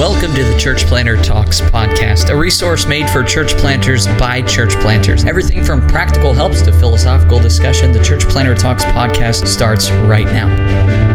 Welcome to the Church Planter Talks podcast, a resource made for church planters by church planters. Everything from practical helps to philosophical discussion, the Church Planter Talks podcast starts right now.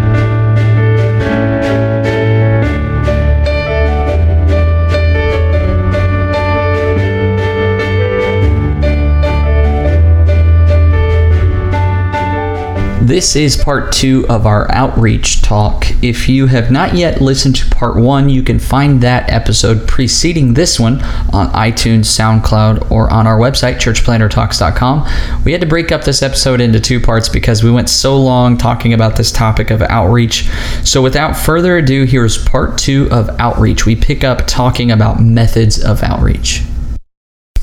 This is part two of our outreach talk. If you have not yet listened to part one, you can find that episode preceding this one on iTunes, SoundCloud, or on our website, churchplantertalks.com. We had to break up this episode into two parts because we went so long talking about this topic of outreach. So, without further ado, here's part two of outreach. We pick up talking about methods of outreach.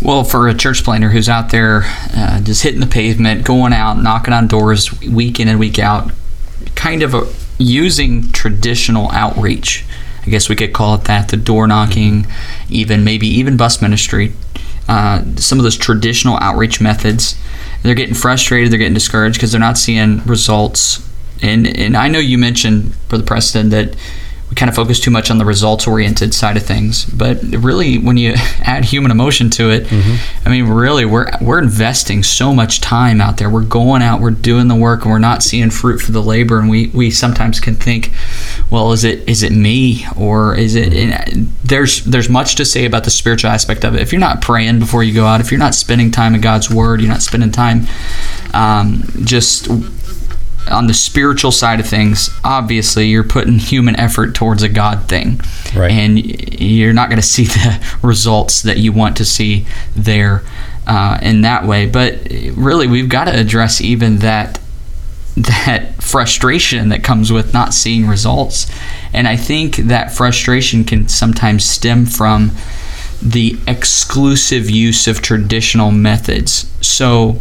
Well, for a church planter who's out there uh, just hitting the pavement, going out, knocking on doors week in and week out, kind of a, using traditional outreach, I guess we could call it that, the door knocking, even maybe even bus ministry, uh, some of those traditional outreach methods, they're getting frustrated, they're getting discouraged because they're not seeing results. And, and I know you mentioned, Brother Preston, that we kind of focus too much on the results oriented side of things but really when you add human emotion to it mm-hmm. i mean really we're we're investing so much time out there we're going out we're doing the work and we're not seeing fruit for the labor and we we sometimes can think well is it is it me or is it mm-hmm. there's there's much to say about the spiritual aspect of it if you're not praying before you go out if you're not spending time in god's word you're not spending time um, just on the spiritual side of things, obviously you're putting human effort towards a God thing. Right. And you're not going to see the results that you want to see there uh, in that way. But really, we've got to address even that that frustration that comes with not seeing results. And I think that frustration can sometimes stem from the exclusive use of traditional methods. So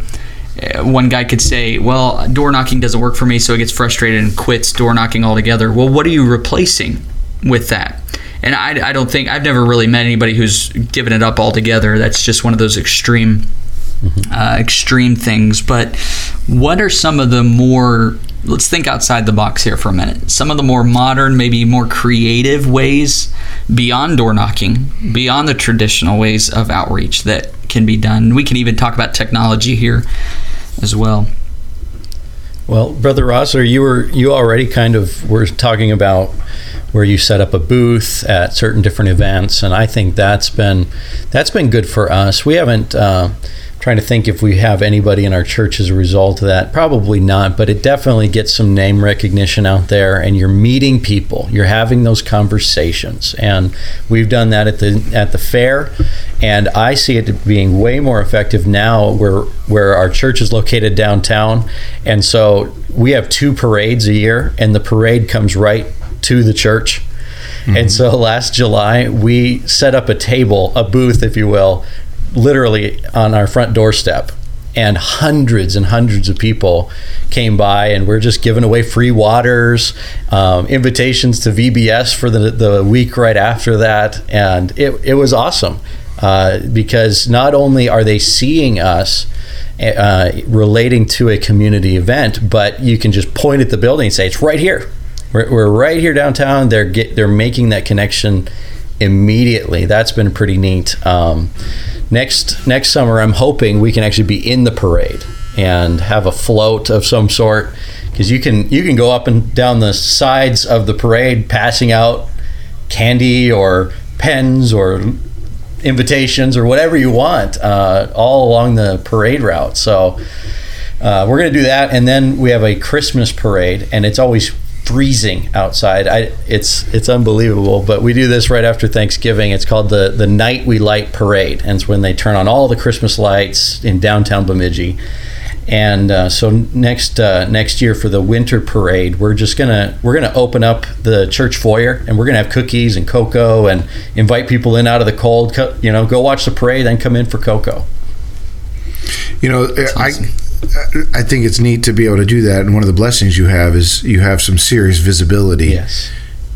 one guy could say, well, door knocking doesn't work for me, so he gets frustrated and quits door knocking altogether. Well, what are you replacing with that? And I, I don't think, I've never really met anybody who's given it up altogether. That's just one of those extreme. Mm-hmm. Uh, extreme things, but what are some of the more let's think outside the box here for a minute. Some of the more modern, maybe more creative ways beyond door knocking, beyond the traditional ways of outreach that can be done. We can even talk about technology here as well. Well, brother Rossiter, you were you already kind of were talking about where you set up a booth at certain different events, and I think that's been that's been good for us. We haven't. Uh, trying to think if we have anybody in our church as a result of that. Probably not, but it definitely gets some name recognition out there, and you're meeting people. You're having those conversations, and we've done that at the at the fair, and I see it being way more effective now, where where our church is located downtown, and so we have two parades a year, and the parade comes right to the church. Mm-hmm. And so last July, we set up a table, a booth, if you will, literally on our front doorstep and hundreds and hundreds of people came by and we're just giving away free waters um, invitations to vbs for the, the week right after that and it, it was awesome uh, because not only are they seeing us uh, relating to a community event but you can just point at the building and say it's right here. We're, we're right here downtown. They're get, they're making that connection immediately. That's been pretty neat um, next next summer, I'm hoping we can actually be in the parade and have a float of some sort because you can you can go up and down the sides of the parade passing out candy or pens or invitations or whatever you want uh, all along the parade route. So uh, we're going to do that, and then we have a Christmas parade, and it's always freezing outside. I, it's it's unbelievable. But we do this right after Thanksgiving. It's called the the Night We Light Parade, and it's when they turn on all the Christmas lights in downtown Bemidji. And uh, so next uh, next year for the winter parade, we're just gonna we're gonna open up the church foyer, and we're gonna have cookies and cocoa, and invite people in out of the cold. You know, go watch the parade, then come in for cocoa. You know, awesome. I I think it's neat to be able to do that. And one of the blessings you have is you have some serious visibility yes.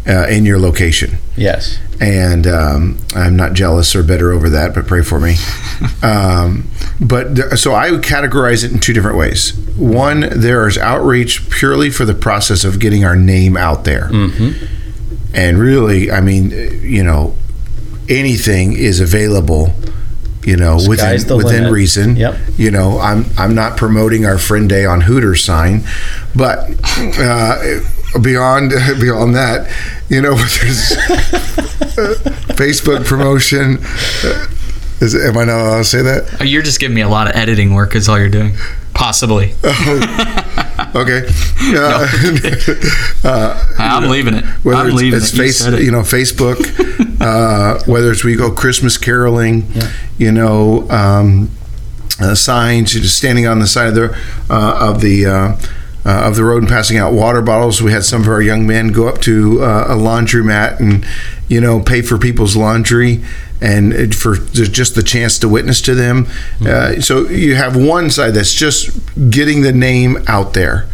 uh, in your location. Yes. And um, I'm not jealous or bitter over that, but pray for me. um, but th- so I would categorize it in two different ways. One, there is outreach purely for the process of getting our name out there. Mm-hmm. and really, I mean, you know, anything is available. You know, Sky's within within limit. reason. Yep. You know, I'm I'm not promoting our friend day on Hooters sign, but uh, beyond beyond that, you know, there's uh, Facebook promotion. Uh, Is, am I not allowed to say that? Oh, You're just giving me a lot of editing work. Is all you're doing? Possibly. Okay. Uh, uh, I'm leaving it. whether I'm it's, leaving it's it. You face, said it. you know, Facebook, uh, whether it's we go Christmas caroling, Yeah. you know, um, uh, signs, just standing on the side of the uh, of the. Uh, uh, of the road and passing out water bottles. We had some of our young men go up to uh, a laundromat and, you know, pay for people's laundry and for just the chance to witness to them. Uh, so you have one side that's just getting the name out there,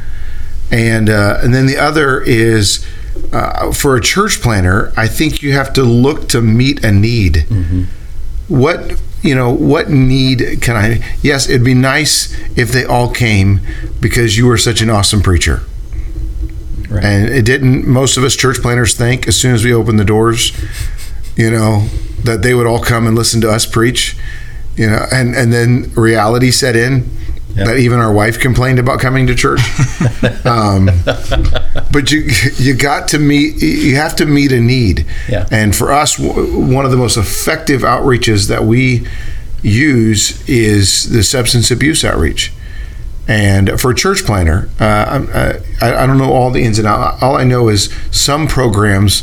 and uh, and then the other is uh, for a church planner. I think you have to look to meet a need. What you know, what need can I? Yes, it'd be nice if they all came because you were such an awesome preacher. Right. And it didn't. Most of us church planners think as soon as we open the doors, you know, that they would all come and listen to us preach. You know, and and then reality set in. Yeah. That even our wife complained about coming to church. um, but you you got to meet you have to meet a need Yeah. and for us w- one of the most effective outreaches that we use is the substance abuse outreach and for a church planner uh, I'm- I, I don't know all the ins and outs all i know is some programs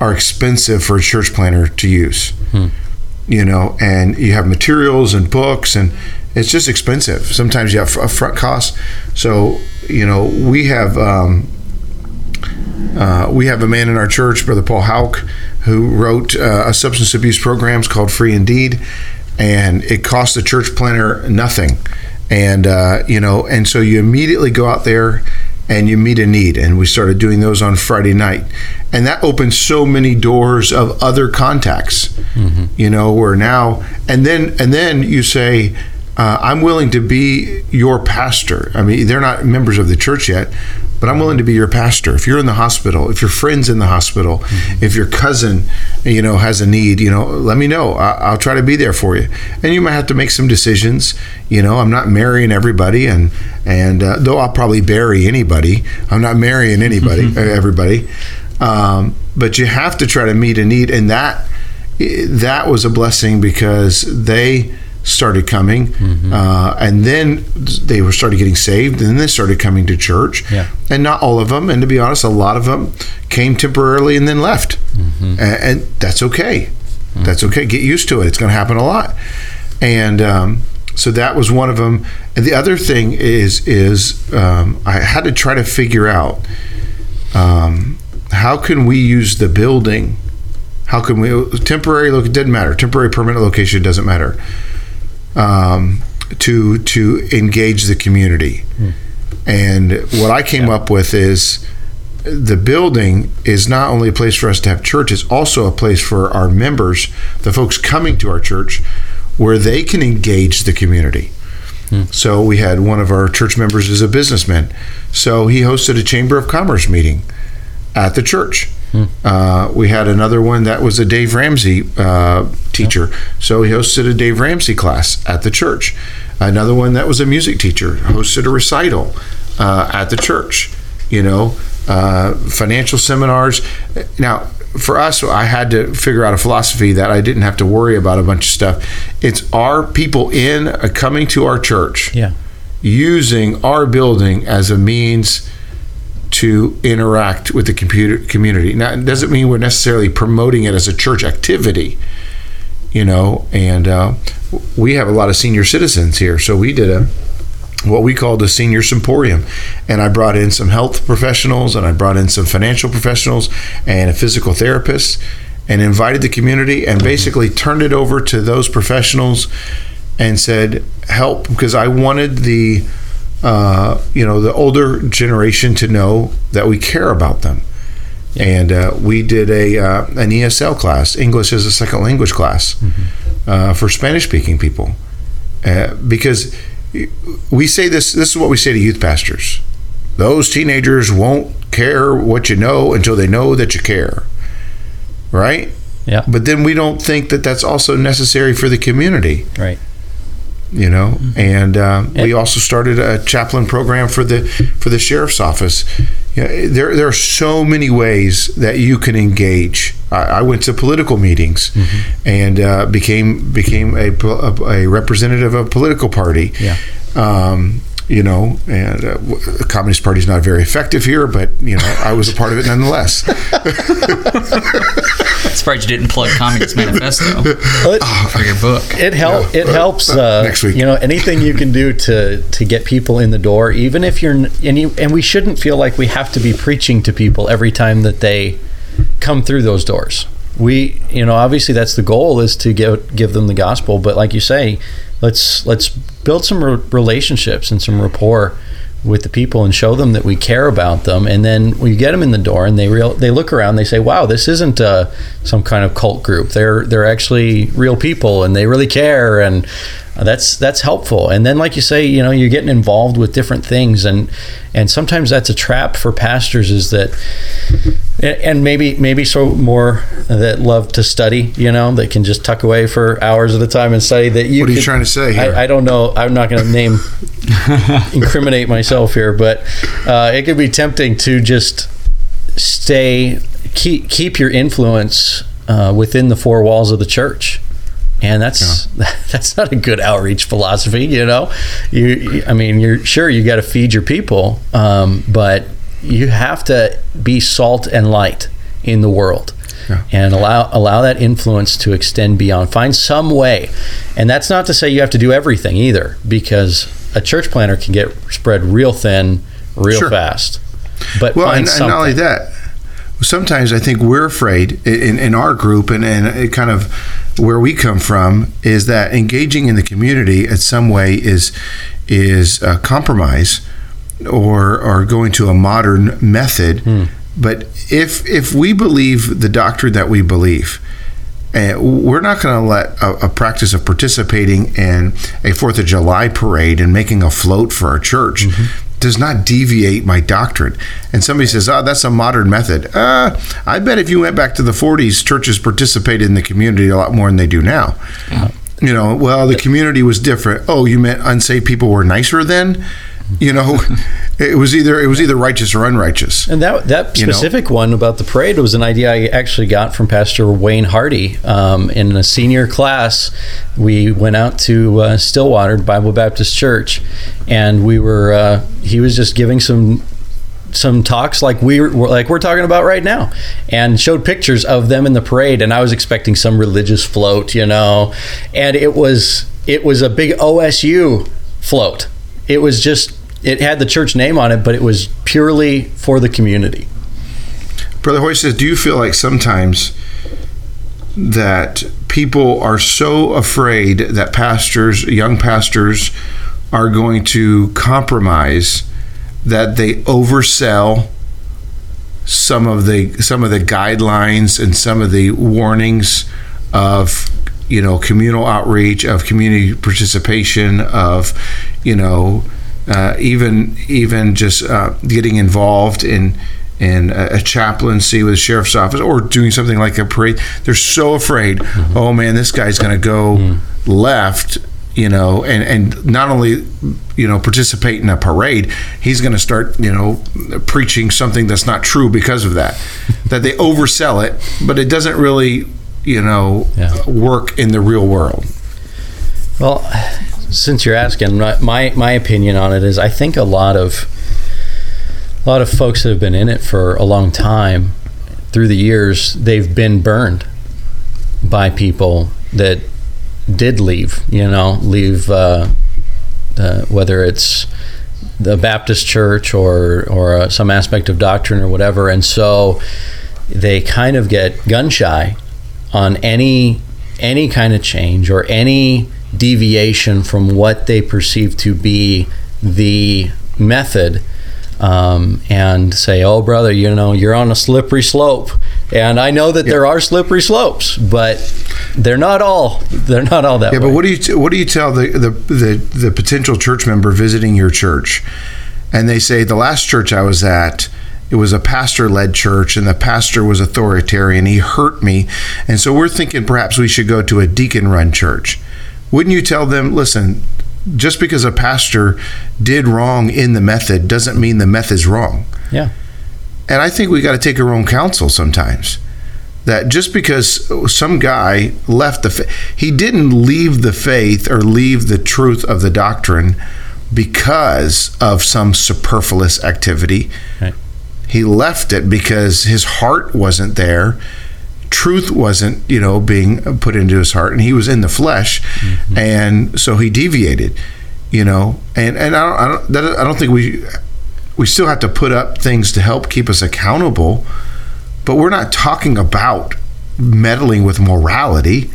are expensive for a church planner to use you know and you have materials and books and it's just expensive sometimes you have upfront costs so you know we have um, uh, we have a man in our church, Brother Paul Hauk, who wrote uh, a substance abuse programs called Free Indeed, and it costs the church planner nothing. And uh, you know, and so you immediately go out there and you meet a need. And we started doing those on Friday night, and that opened so many doors of other contacts. You know, where now and then and then you say. Uh, I'm willing to be your pastor. I mean, they're not members of the church yet, but I'm willing to be your pastor. If you're in the hospital, if your friend's in the hospital, if your cousin, you know, has a need, you know, let me know. I, I'll try to be there for you. And you might have to make some decisions. You know, I'm not marrying everybody, and and uh, though I'll probably bury anybody, I'm not marrying anybody, everybody. Um, but you have to try to meet a need, and that that was a blessing because they started coming uh, and then they were started getting saved and then they started coming to church. Yeah. and not all of them and to be honest a lot of them came temporarily and then left. Mm-hmm. A- and, that's okay. That's okay. Get used to it. It's going to happen a lot. And um, so that was one of them. And the other thing is is um, i had to try to figure out um, how can we use the building? How can we temporary look it doesn't matter. Temporary permanent location doesn't matter um, to to engage the community. And what i came up with is the building is not only a place for us to have church it's also a place for our members the folks coming to our church where they can engage the community. So we had one of our church members is a businessman. So he hosted a chamber of commerce meeting at the church. Uh, we had another one that was a Dave Ramsey uh, teacher, so he hosted a Dave Ramsey class at the church. Another one that was a music teacher hosted a recital uh, at the church. You know, uh, financial seminars. Now, for us, I had to figure out a philosophy that I didn't have to worry about a bunch of stuff. It's our people in uh, coming to our church Yeah. using our building as a means to interact with the computer community. Now, it doesn't mean we're necessarily promoting it as a church activity, you know. And uh, we have a lot of senior citizens here, so we did a what we called a senior symposium, and I brought in some health professionals, and I brought in some financial professionals, and a physical therapist, and invited the community, and basically turned it over to those professionals, and said, "Help," because I wanted the uh, you know, the older generation to know that we care about them. And uh, we did a uh, an ESL class, English as a second language class, uh, for Spanish speaking people, uh, because we say this. This is what we say to youth pastors: those teenagers won't care what you know until they know that you care. right? Yeah. But then we don't think that that's also necessary for the community, Right. You know. And uh, we also started a chaplain program for the for the sheriff's office. You know, there there are so many ways that you can engage. I, I went to political meetings and uh, became became a, a, a representative of a political party. Yeah. Um, you know, and uh, the Communist Party is not very effective here, but you know, I was a part of it nonetheless. Surprised you didn't plug Communist Manifesto for your book. It help. Yeah. It helps. Uh, Uh, next week. you know, anything you can do to to get people in the door, even if you're n- and you and we shouldn't feel like we have to be preaching to people every time that they come through those doors. We, you know, obviously that's the goal is to give give them the gospel, but like you say, let's let's build some re- relationships and some rapport with the people and show them that we care about them. And then we get them in the door and they real they look around they say wow this isn't uh, some kind of cult group. They're they're actually real people and they really care. And that's that's helpful. And then like you say you know you're getting involved with different things. And and sometimes that's a trap for pastors is that and maybe maybe so more that love to study you know that can just tuck away for hours at a time and study that you What are you could- trying to say here? I, I don't know. I'm not going to name incriminate myself here but uh, it could be tempting to just stay keep keep your influence uh, within the four walls of the church. And that's that's not a good outreach philosophy you know? You, you- i mean you're sure you got to feed your people um, but you have to be salt and light in the world Yeah. and allow allow that influence to extend beyond. Find some way. And that's not to say you have to do everything either because a church planter can get spread real thin real Sure. fast. But Well, find and, and not only that, sometimes I think we're afraid in, in our group and, and it kind of where we come from is that engaging in the community in some way is is a compromise or or going to a modern method. But if if we believe the doctrine that we believe, uh, we're not going to let a, a practice of participating in a Fourth of July parade and making a float for our church does not deviate my doctrine. And somebody says, "Oh, that's a modern method." Uh, I bet if you went back to the '40s, churches participated in the community a lot more than they do now. You know, well, the community was different. Oh, you meant unsaved people were nicer then? You know, it was either it was either righteous or unrighteous. And that that You know? specific one about the parade was an idea I actually got from Pastor Wayne Hardy um, in a senior class. We went out to uh, Stillwater Bible Baptist Church, and we were uh, he was just giving some some talks like we were like we're talking about right now and showed pictures of them in the parade and I was expecting some religious float you know and it was it was a big OSU float it was just it had the church name on it but it was purely for the community. Brother Hoiseth, Do you feel like sometimes that people are so afraid that pastors, young pastors, are going to compromise that they oversell some of the some of the guidelines and some of the warnings of you know communal outreach of community participation of you know uh, even even just uh, getting involved in in a, a chaplaincy with the sheriff's office or doing something like a parade. They're so afraid. Oh man this guy's going to go left you know and and not only you know participate in a parade he's going to start you know preaching something that's not true because of that that they oversell it but it doesn't really you know Yeah. work in the real world Well, since you're asking, my my my opinion on it is I think a lot of a lot of folks that have been in it for a long time through the years, they've been burned by people that did leave, you know, leave uh, uh, whether it's the Baptist church or or uh, some aspect of doctrine or whatever, and so they kind of get gun shy on any any kind of change or any deviation from what they perceive to be the method um, and say oh brother you know you're on a slippery slope. And i know that there are slippery slopes but they're not all they're not all that Yeah, way. but what do you t- what do you tell the, the the the potential church member visiting your church, and they say the last church I was at, it was a pastor led church and the pastor was authoritarian. He hurt me. And so we're thinking perhaps we should go to a deacon run church. Wouldn't you tell them, listen, just because a pastor did wrong in the method doesn't mean the method is wrong. Yeah. And I think we got to take our own counsel sometimes. That just because some guy left the, fa- he didn't leave the faith or leave the truth of the doctrine because of some superfluous activity. Right. He left it because his heart wasn't there. Truth wasn't, you know, being put into his heart, and he was in the flesh, mm-hmm. and so he deviated, you know. And and I don't, I don't, that, I don't think we we still have to put up things to help keep us accountable, but we're not talking about meddling with morality.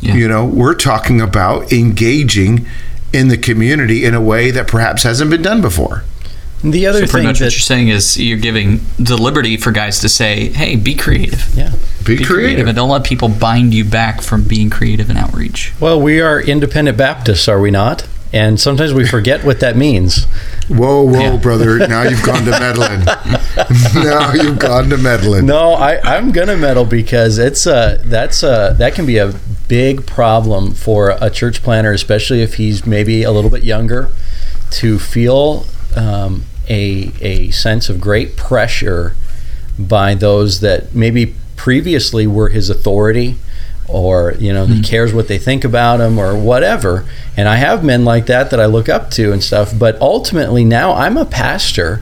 Yeah. You know, we're talking about engaging in the community in a way that perhaps hasn't been done before. The other So pretty thing much what that you're saying is you're giving the liberty for guys to say, "Hey, be creative, yeah. Be, creative. and don't let people bind you back from being creative in outreach." Well, we are independent Baptists, are we not? And sometimes we forget what that means. Whoa, whoa, Yeah. brother! Now you've gone to meddling. now you've gone to meddling. No, I, I'm gonna meddle because it's a that's a that can be a big problem for a church planner, especially if he's maybe a little bit younger, to feel um, a a sense of great pressure by those that maybe previously were his authority or you know he hmm. cares what they think about him or whatever. And i have men like that that i look up to and stuff but ultimately now i'm a pastor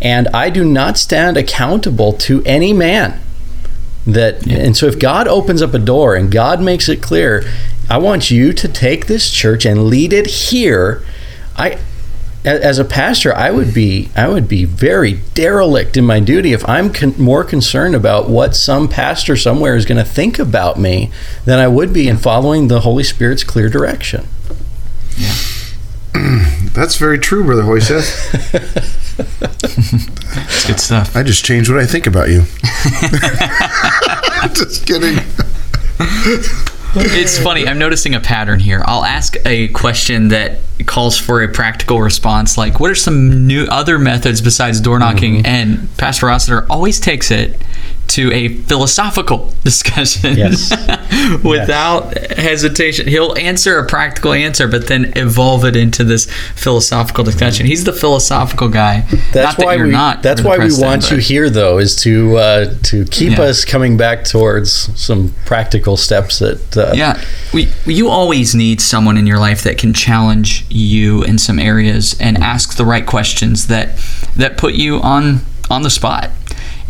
and i do not stand accountable to any man that and so if god opens up a door and god makes it clear i want you to take this church and lead it here i as a pastor i would be i would be very derelict in my duty if i'm con- more concerned about what some pastor somewhere is going to think about me than i would be in following the holy spirit's clear direction That's very true, brother Hoiseth. It's good stuff. I just changed what I think about you. just kidding. It's funny. I'm noticing a pattern here. I'll ask a question that calls for a practical response, like, "What are some new other methods besides door knocking?" Mm-hmm. And Pastor Rossiter always takes it to a philosophical discussion Yes. without hesitation. He'll answer a practical answer, but then evolve it into this philosophical discussion. He's the philosophical guy. That's not that why you're we. not. that's why we want you but- here, though, is to uh, to keep Yeah. us coming back towards some practical steps that. Uh, Yeah, we, you always need someone in your life that can challenge you in some areas and ask the right questions that that put you on on the spot.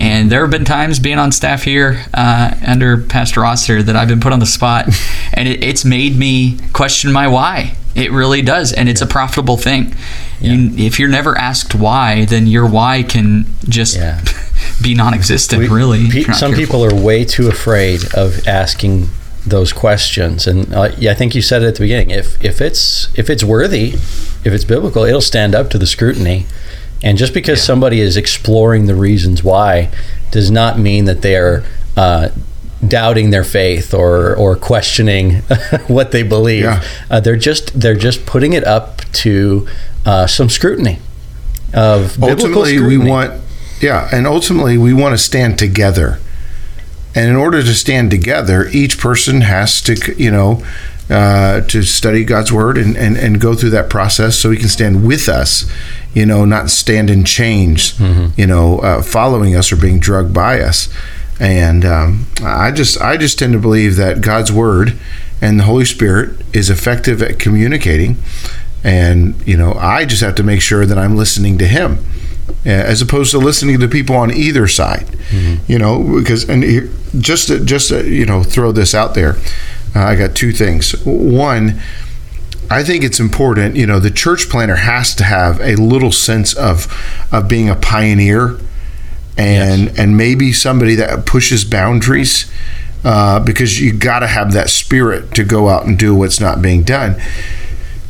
And there have been times being on staff here uh, under Pastor Rossiter that I've been put on the spot, and it, it's made me question my why. It really does, and it's a profitable thing. You, if you're never asked why, then your why can just Yeah. be non-existent. We- really, pe- some careful. people are way too afraid of asking those questions, and uh, yeah, I think you said it at the beginning. If if it's if it's worthy, if it's biblical, it'll stand up to the scrutiny. And just because somebody is exploring the reasons why, does not mean that they are uh, doubting their faith or or questioning what they believe. Yeah. Uh, they're just they're just putting it up to uh, some scrutiny of biblical ultimately we scrutiny. want yeah and ultimately we want to stand together and in order to stand together each person has to you know uh, to study god's word and, and, and go through that process so he can stand with us you know not stand in chains you know uh, following us or being drugged by us. And um, i just i just tend to believe that god's word and the holy spirit is effective at communicating. And you know i just have to make sure that i'm listening to him as opposed to listening to people on either side. You know because and just to, just to, you know throw this out there uh, i got two things one I think it's important, you know, the church planner has to have a little sense of of being a pioneer and and maybe somebody that pushes boundaries uh, because you got to have that spirit to go out and do what's not being done.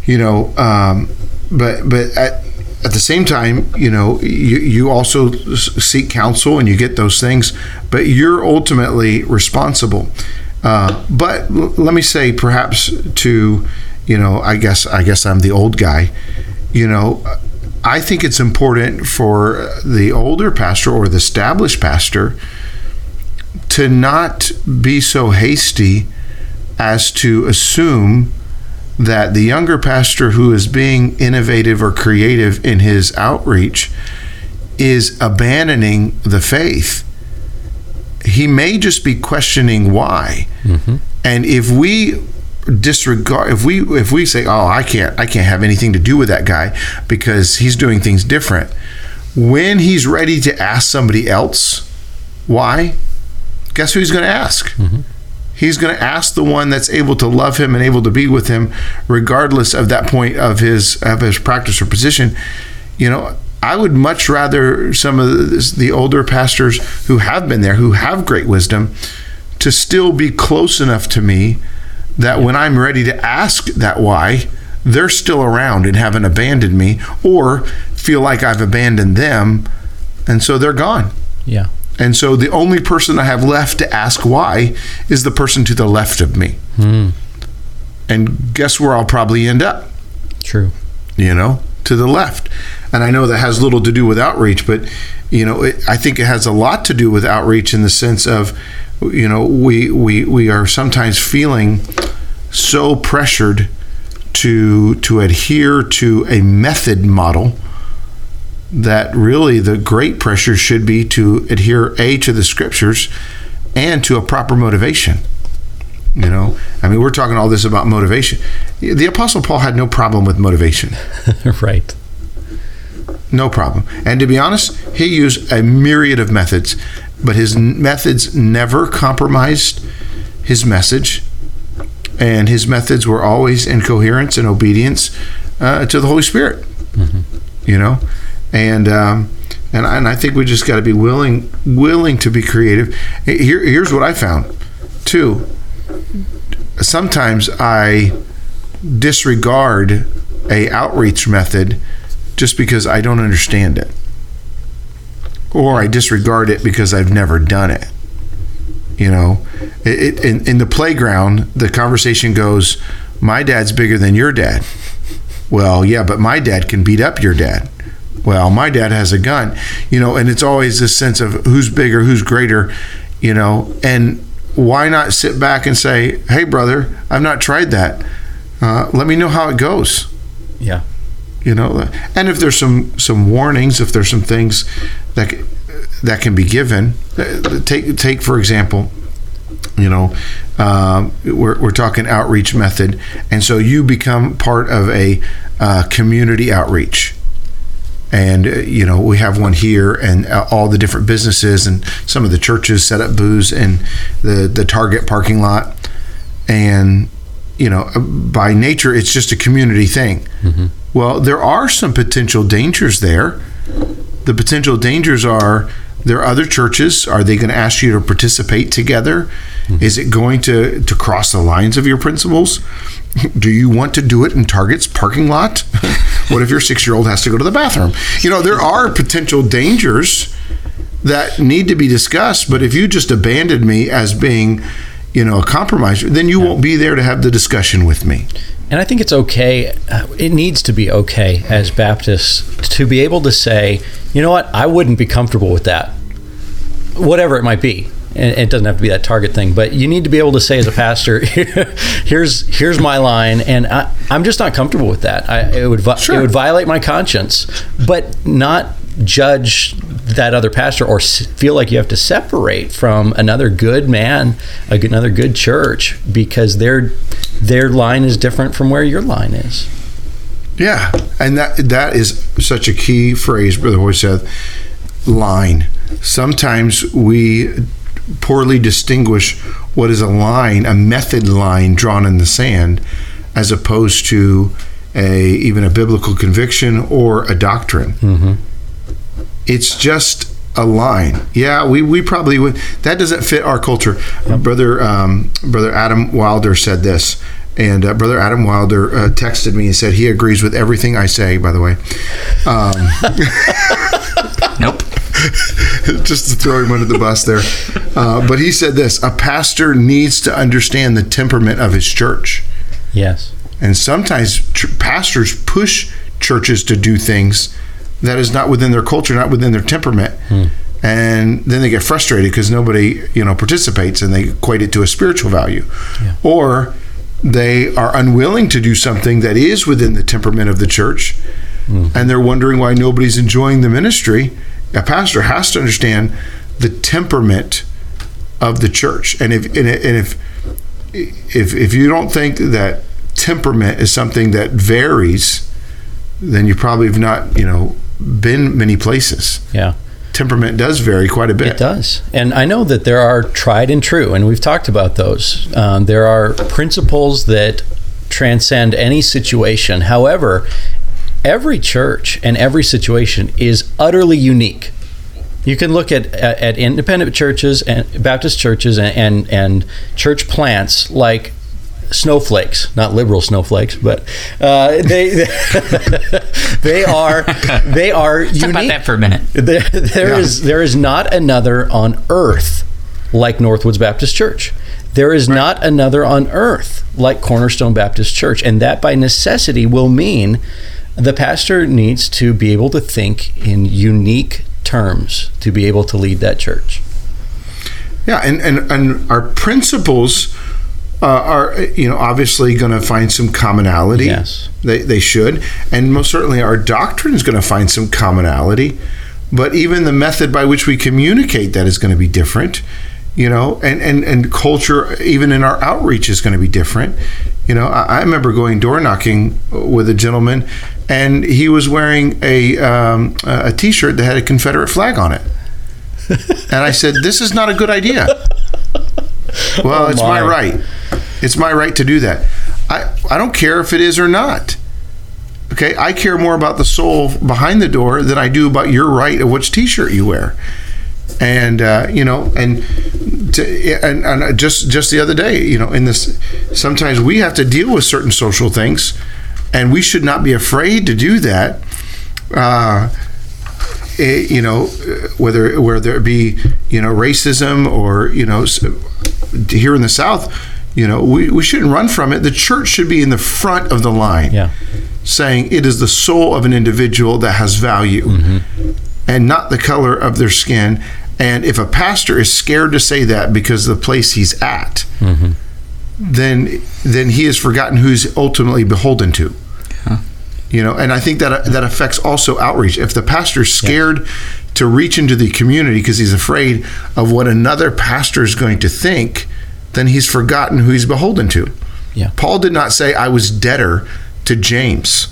You know, um, but but at, at the same time, you know, you, you also seek counsel and you get those things, but you're ultimately responsible. Uh, but l- let me say, perhaps to, you know, I guess I guess I'm the old guy. You know, I think it's important for the older pastor or the established pastor to not be so hasty as to assume that the younger pastor who is being innovative or creative in his outreach is abandoning the faith. He may just be questioning why. Mm-hmm. And if we disregard if we if we say oh I can't I can't have anything to do with that guy because he's doing things different when he's ready to ask somebody else why guess who he's going to ask mm-hmm. he's going to ask the one that's able to love him and able to be with him regardless of that point of his of his practice or position. You know I would much rather some of the, older pastors who have been there who have great wisdom to still be close enough to me that when I'm ready to ask that why, they're still around and haven't abandoned me or feel like I've abandoned them and so they're gone. Yeah. And so the only person I have left to ask why is the person to the left of me. Hmm. And guess where I'll probably end up? True. you know, to the left. And I know that has little to do with outreach, but you know, it, I think it has a lot to do with outreach in the sense of, you know, we we we are sometimes feeling so pressured to to adhere to a method model that really the great pressure should be to adhere a to the scriptures and to a proper motivation. You know, I mean, we're talking all this about motivation. The Apostle Paul had no problem with motivation. right. No problem. And to be honest, he used a myriad of methods, but his methods never compromised his message. And his methods were always in coherence and obedience uh, to the Holy Spirit. You know, and um, and I, and I think we just got to be willing willing to be creative. Here, here's what I found, too. Sometimes I disregard a outreach method just because I don't understand it. Or I disregard it because I've never done it. You know, it, it, in, in the playground, the conversation goes, My dad's bigger than your dad. Well, yeah, but my dad can beat up your dad. Well, my dad has a gun. You know, and it's always this sense of who's bigger, who's greater, you know, and why not sit back and say, Hey, brother, I've not tried that. Uh, let me know how it goes Yeah. you know and if there's some some warnings if there's some things that that can be given uh, take take for example you know um, we're, we're talking outreach method and so you become part of a uh, community outreach and uh, you know we have one here and uh, all the different businesses and some of the churches set up booths in the the target parking lot. And you know by nature it's just a community thing. Well there are some potential dangers there. The potential dangers are there are other churches. Are they going to ask you to participate together? Is it going to to cross the lines of your principles? Do you want to do it in target's parking lot what if your six year old has to go to the bathroom you know there are potential dangers that need to be discussed but if you just abandon me as being you know a compromiser then you won't be there to have the discussion with me And I think it's okay. uh, It needs to be okay as Baptists to be able to say, you know what, I wouldn't be comfortable with that, whatever it might be. And it doesn't have to be that target thing, but you need to be able to say as a pastor, here's here's my line, and I, I'm just not comfortable with that. I, it would vi- Sure. it would violate my conscience, but not judge that other pastor or s- feel like you have to separate from another good man, another good church because their their line is different from where your line is. Yeah, and that that is such a key phrase, Brother Hoiseth. Line. Sometimes we poorly distinguish what is a line, a method line drawn in the sand, as opposed to a even a biblical conviction or a doctrine. It's just a line. Yeah, we, we probably would. That doesn't fit our culture. Brother um, Brother Adam Wilder said this, and uh, Brother Adam Wilder uh, texted me and said he agrees with everything I say. By the way, um. just to throw him under the bus there. Uh, but he said this: a pastor needs to understand the temperament of his church. Yes. And sometimes tr- pastors push churches to do things that is not within their culture, not within their temperament. And then they get frustrated because nobody, you know, participates and they equate it to a spiritual value. Or they are unwilling to do something that is within the temperament of the church and they're wondering why nobody's enjoying the ministry. A pastor has to understand the temperament of the church. And if and if if if you don't think that temperament is something that varies, then you probably have not, you know, been many places. Yeah. Temperament does vary quite a bit. It does. And I know that there are tried and true, and we've talked about those. Um, there are principles that transcend any situation. However, every church and every situation is utterly unique. You can look at, at, at independent churches and Baptist churches and, and, and church plants like snowflakes, not liberal snowflakes, but uh, they they are they are Talk about unique. that for a minute. There, there Yeah. is- there is not another on earth like Northwoods Baptist Church. There is not another on earth like Cornerstone Baptist Church, and that by necessity will mean the pastor needs to be able to think in unique terms to be able to lead that church. Yeah, and and, and our principles uh, are you know obviously going to find some commonality. Yes. they they should, and most certainly our doctrine is going to find some commonality. But even the method by which we communicate that is going to be different. You know, and, and, and culture, even in our outreach, is going to be different. You know, I, I remember going door knocking with a gentleman, and he was wearing a um, a T-shirt that had a Confederate flag on it. And I said, "This is not a good idea." Well, Oh, it's my. my. right. It's my right to do that. I I don't care if it is or not. Okay, I care more about the soul behind the door than I do about your right of which T-shirt you wear. And uh, you know, and to, and, and just just the other day, you know, in this, sometimes we have to deal with certain social things, and we should not be afraid to do that. Uh, eh, you know, whether whether it be you know racism or you know here in the South, you know, we, we shouldn't run from it. The church should be in the front of the line, Yeah. saying it is the soul of an individual that has value, and not the color of their skin. And if a pastor is scared to say that because of the place he's at, then then he has forgotten who he's ultimately beholden to. You know, and I think that that affects also outreach. If the pastor's scared to reach into the community because he's afraid of what another pastor is going to think, then he's forgotten who he's beholden to. Yeah. Paul did not say I was debtor to James.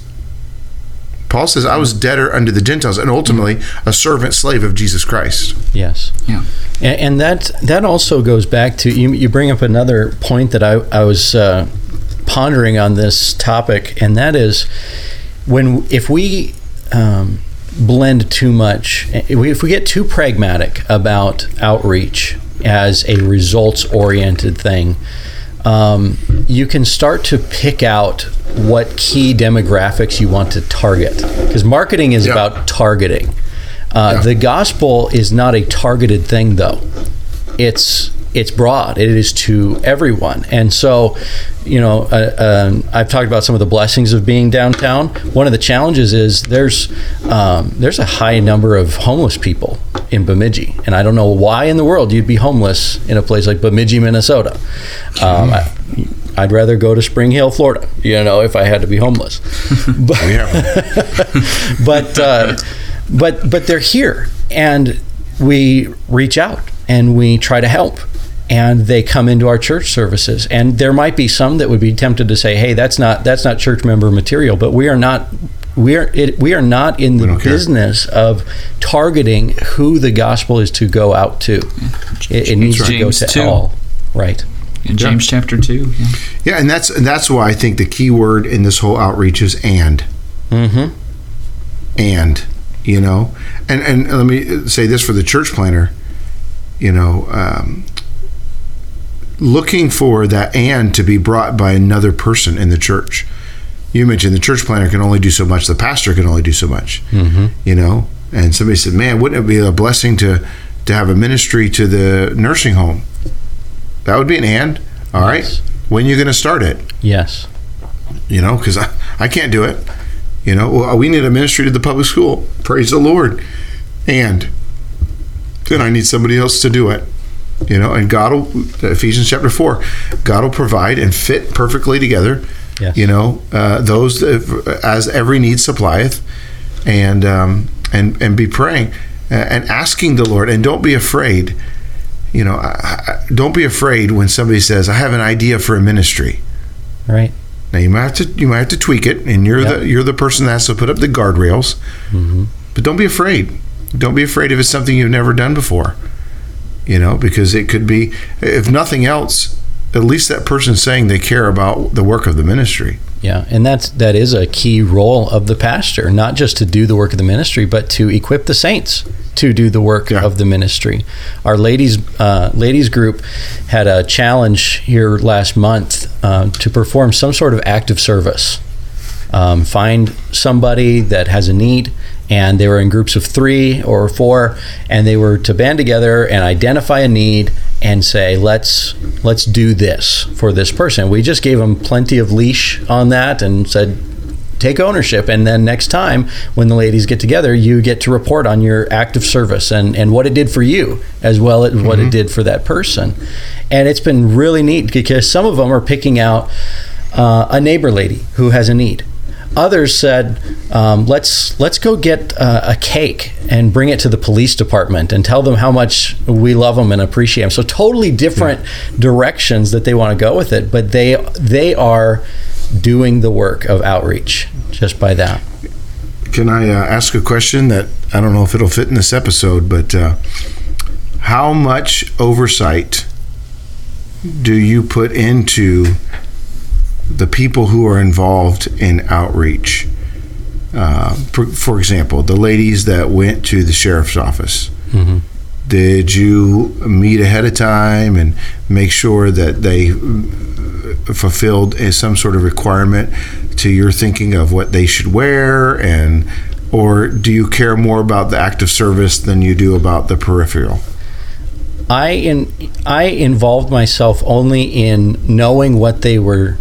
Paul says I was debtor unto the Gentiles and ultimately a servant slave of Jesus Christ. Yes. Yeah. And, and that that also goes back to you. You bring up another point that I I was uh, pondering on this topic, and that is when if we um, blend too much, if we if we get too pragmatic about outreach as a results oriented thing. Um, you can start to pick out what key demographics you want to target because marketing is Yeah. about targeting. Uh, Yeah. The gospel is not a targeted thing, though. It's it's broad. It is to everyone, and so you know uh, um, I've talked about some of the blessings of being downtown. One of the challenges is there's um, there's a high number of homeless people in Bemidji, and I don't know why in the world you'd be homeless in a place like Bemidji, Minnesota. Um, I, I'd rather go to Spring Hill, Florida. You know, if I had to be homeless. but, but uh, but but they're here, and we reach out and we try to help. And they come into our church services, and there might be some that would be tempted to say, "Hey, that's not that's not church member material." But we are not we are it, we are not in the don't care. business of targeting who the gospel is to go out to. It, it needs to go to 2. all. Right. In James chapter 2. Yeah. Yeah, and that's and that's why I think the key word in this whole outreach is and. Mm-hmm. and you know and and let me say this for the church planner you know um, looking for that and to be brought by another person in the church you mentioned the church planner can only do so much the pastor can only do so much Mm-hmm. you know and somebody said man wouldn't it be a blessing to to have a ministry to the nursing home that would be an and all right Yes. when are you going to start it Yes. you know because I, I can't do it You know, well, we need a ministry to the public school. Praise the Lord. And then I need somebody else to do it. You know, and God will, Ephesians chapter 4, God will provide and fit perfectly together. Yes. You know, uh, those that, as every need supplieth, and um, and and be praying uh, and asking the Lord, and don't be afraid. You know, I, I, don't be afraid when somebody says, "I have an idea for a ministry." Right. Now you might have to you might have to tweak it, and you're Yep. the you're the person that has to put up the guardrails. hmm But don't be afraid. Don't be afraid if it's something you've never done before. You know, because it could be, if nothing else, at least that person's saying they care about the work of the ministry. Yeah, and that's that is a key role of the pastor, not just to do the work of the ministry, but to equip the saints to do the work Yeah. of the ministry. Our ladies uh, ladies group had a challenge here last month uh, to perform some sort of active service. Um, find somebody that has a need, and they were in groups of three or four, and they were to band together and identify a need and say, "Let's let's do this for this person." We just gave them plenty of leash on that and said, "Take ownership." And then next time, when the ladies get together, you get to report on your active service and and what it did for you as well as what it did for that person. And it's been really neat because some of them are picking out uh, a neighbor lady who has a need. Others said, um, "Let's let's go get uh, a cake and bring it to the police department and tell them how much we love them and appreciate them." So totally different directions that they want to go with it, but they they are doing the work of outreach just by that. Can I uh, ask a question that I don't know if it'll fit in this episode, but uh, how much oversight do you put into the people who are involved in outreach? Uh, for, for example, the ladies that went to the sheriff's office. Did you meet ahead of time and make sure that they uh, fulfilled some sort of requirement to your thinking of what they should wear and or do you care more about the active service than you do about the peripheral? I in I involved myself only in knowing what they were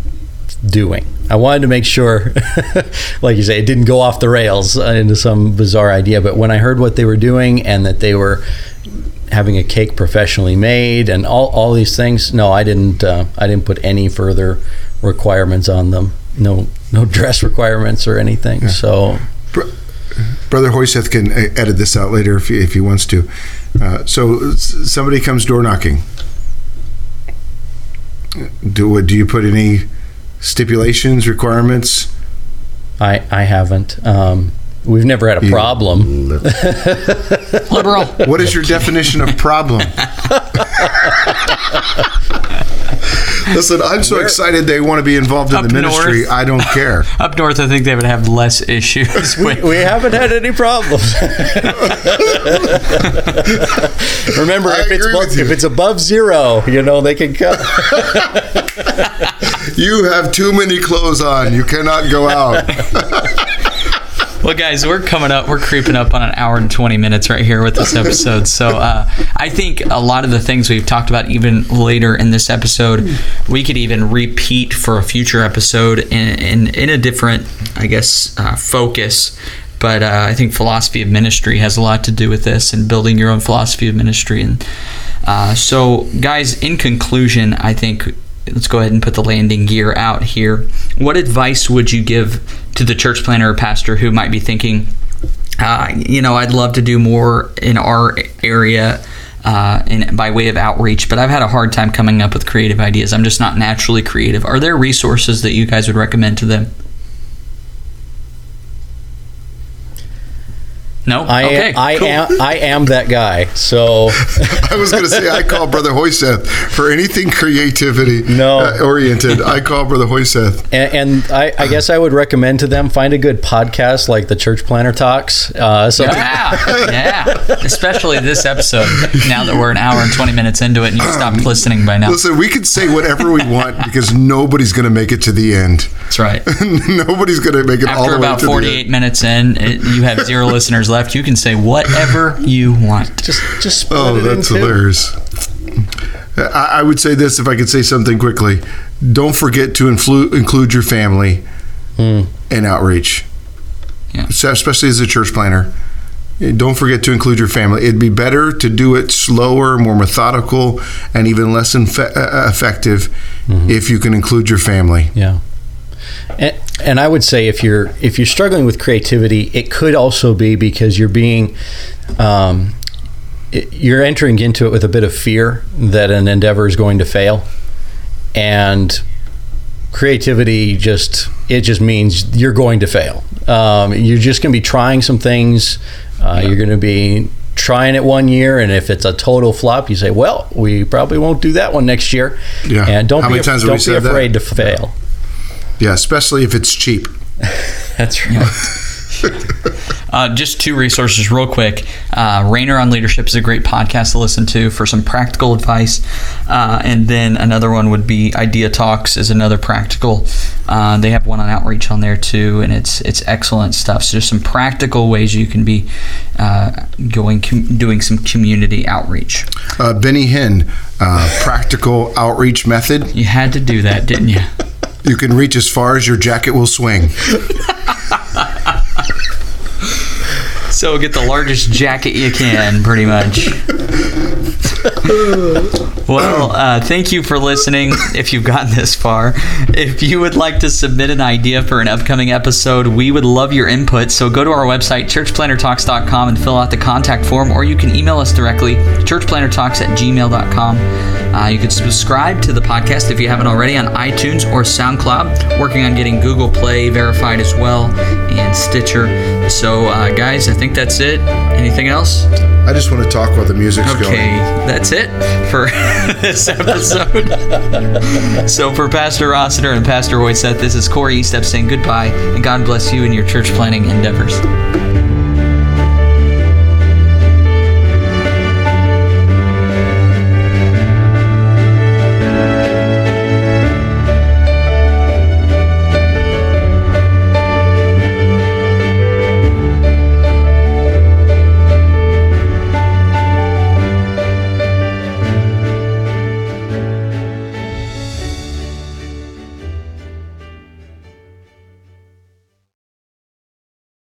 doing. I wanted to make sure, like you say, it didn't go off the rails uh, into some bizarre idea. But when I heard what they were doing and that they were having a cake professionally made and all, all these things, no, I didn't. Uh, I didn't put any further requirements on them. No, no dress requirements or anything. So Brother Hoiseth can uh, edit this out later if he, if he wants to. Uh, so somebody comes door knocking. Do do you put any stipulations, requirements? I I haven't. Um, we've never had a You- problem. Liberal. What is your definition of problem? Listen, I'm so excited they want to be involved in Up the ministry. north. I don't care. Up north, I think they would have less issues with. we haven't had any problems. Remember, I if it's agree bo- with you. if it's above zero, you know they can come. You have too many clothes on. You cannot go out. Well, guys, we're coming up. We're creeping up on an hour and 20 minutes right here with this episode. So uh, I think a lot of the things we've talked about, even later in this episode, we could even repeat for a future episode in, in, in a different, I guess, uh, focus. But uh, I think philosophy of ministry has a lot to do with this and building your own philosophy of ministry. And uh, so, guys, in conclusion, I think let's go ahead and put the landing gear out here. What advice would you give to the church planter or pastor who might be thinking, uh, you know, I'd love to do more in our area uh, in, by way of outreach, but I've had a hard time coming up with creative ideas. I'm just not naturally creative. Are there resources that you guys would recommend to them? No. I okay. am, I cool. am I am that guy. So I was going to say I call Brother Hoiseth for anything creativity No. uh, oriented. I call Brother Hoiseth. and, and I, I guess I would recommend to them find a good podcast like the Church Planter Talks. Uh, so Yeah, yeah. Especially this episode. Now that we're an hour and twenty minutes into it, and you stopped listening by now. Listen, we can say whatever we want because nobody's going to make it to the end. That's right. nobody's going to make it all After the way about to the forty-eight minutes in, it, you have zero listeners left. You can say whatever you want. just just split Oh, it that's in hilarious. I, I would say this if I could say something quickly. Don't forget to influ- include your family Hmm. in outreach. Yeah. So especially as a church planter. Don't forget to include your family. It'd be better to do it slower, more methodical, and even less infe- uh, effective if you can include your family. Yeah. And, and I would say if you're if you're struggling with creativity, it could also be because you're being um, it- you're entering into it with a bit of fear that an endeavor is going to fail, and creativity just it just means you're going to fail. Um, you're just going to be trying some things. Uh, You're going to be trying it one year, and if it's a total flop, you say, "Well, we probably won't do that one next year." Yeah. And don't How be many times don't be said that? afraid to fail. Yeah, especially if it's cheap. That's right. Uh, just two resources, real quick. Uh, Rainer on Leadership is a great podcast to listen to for some practical advice, uh, and then another one would be Idea Talks is another practical. Uh, they have one on outreach on there too, and it's it's excellent stuff. So just some practical ways you can be uh, going com- doing some community outreach. Uh, Benny Hinn, uh, practical outreach method. You had to do that, didn't you? You can reach as far as your jacket will swing. So get the largest jacket you can, pretty much. well, uh, thank you for listening. If you've gotten this far, if you would like to submit an idea for an upcoming episode, we would love your input. So go to our website, churchplantertalks.com, and fill out the contact form, or you can email us directly, churchplannertalks at gmail.com. Uh, you can subscribe to the podcast if you haven't already on iTunes or SoundCloud. Working on getting Google Play verified as well and Stitcher. So, uh, guys, I think that's it. Anything else? I just want to talk while the music's Okay, going. that's it for this episode. so, for Pastor Rossiter and Pastor Hoiseth, this is Corey Estep saying goodbye, and God bless you in your church planting endeavors.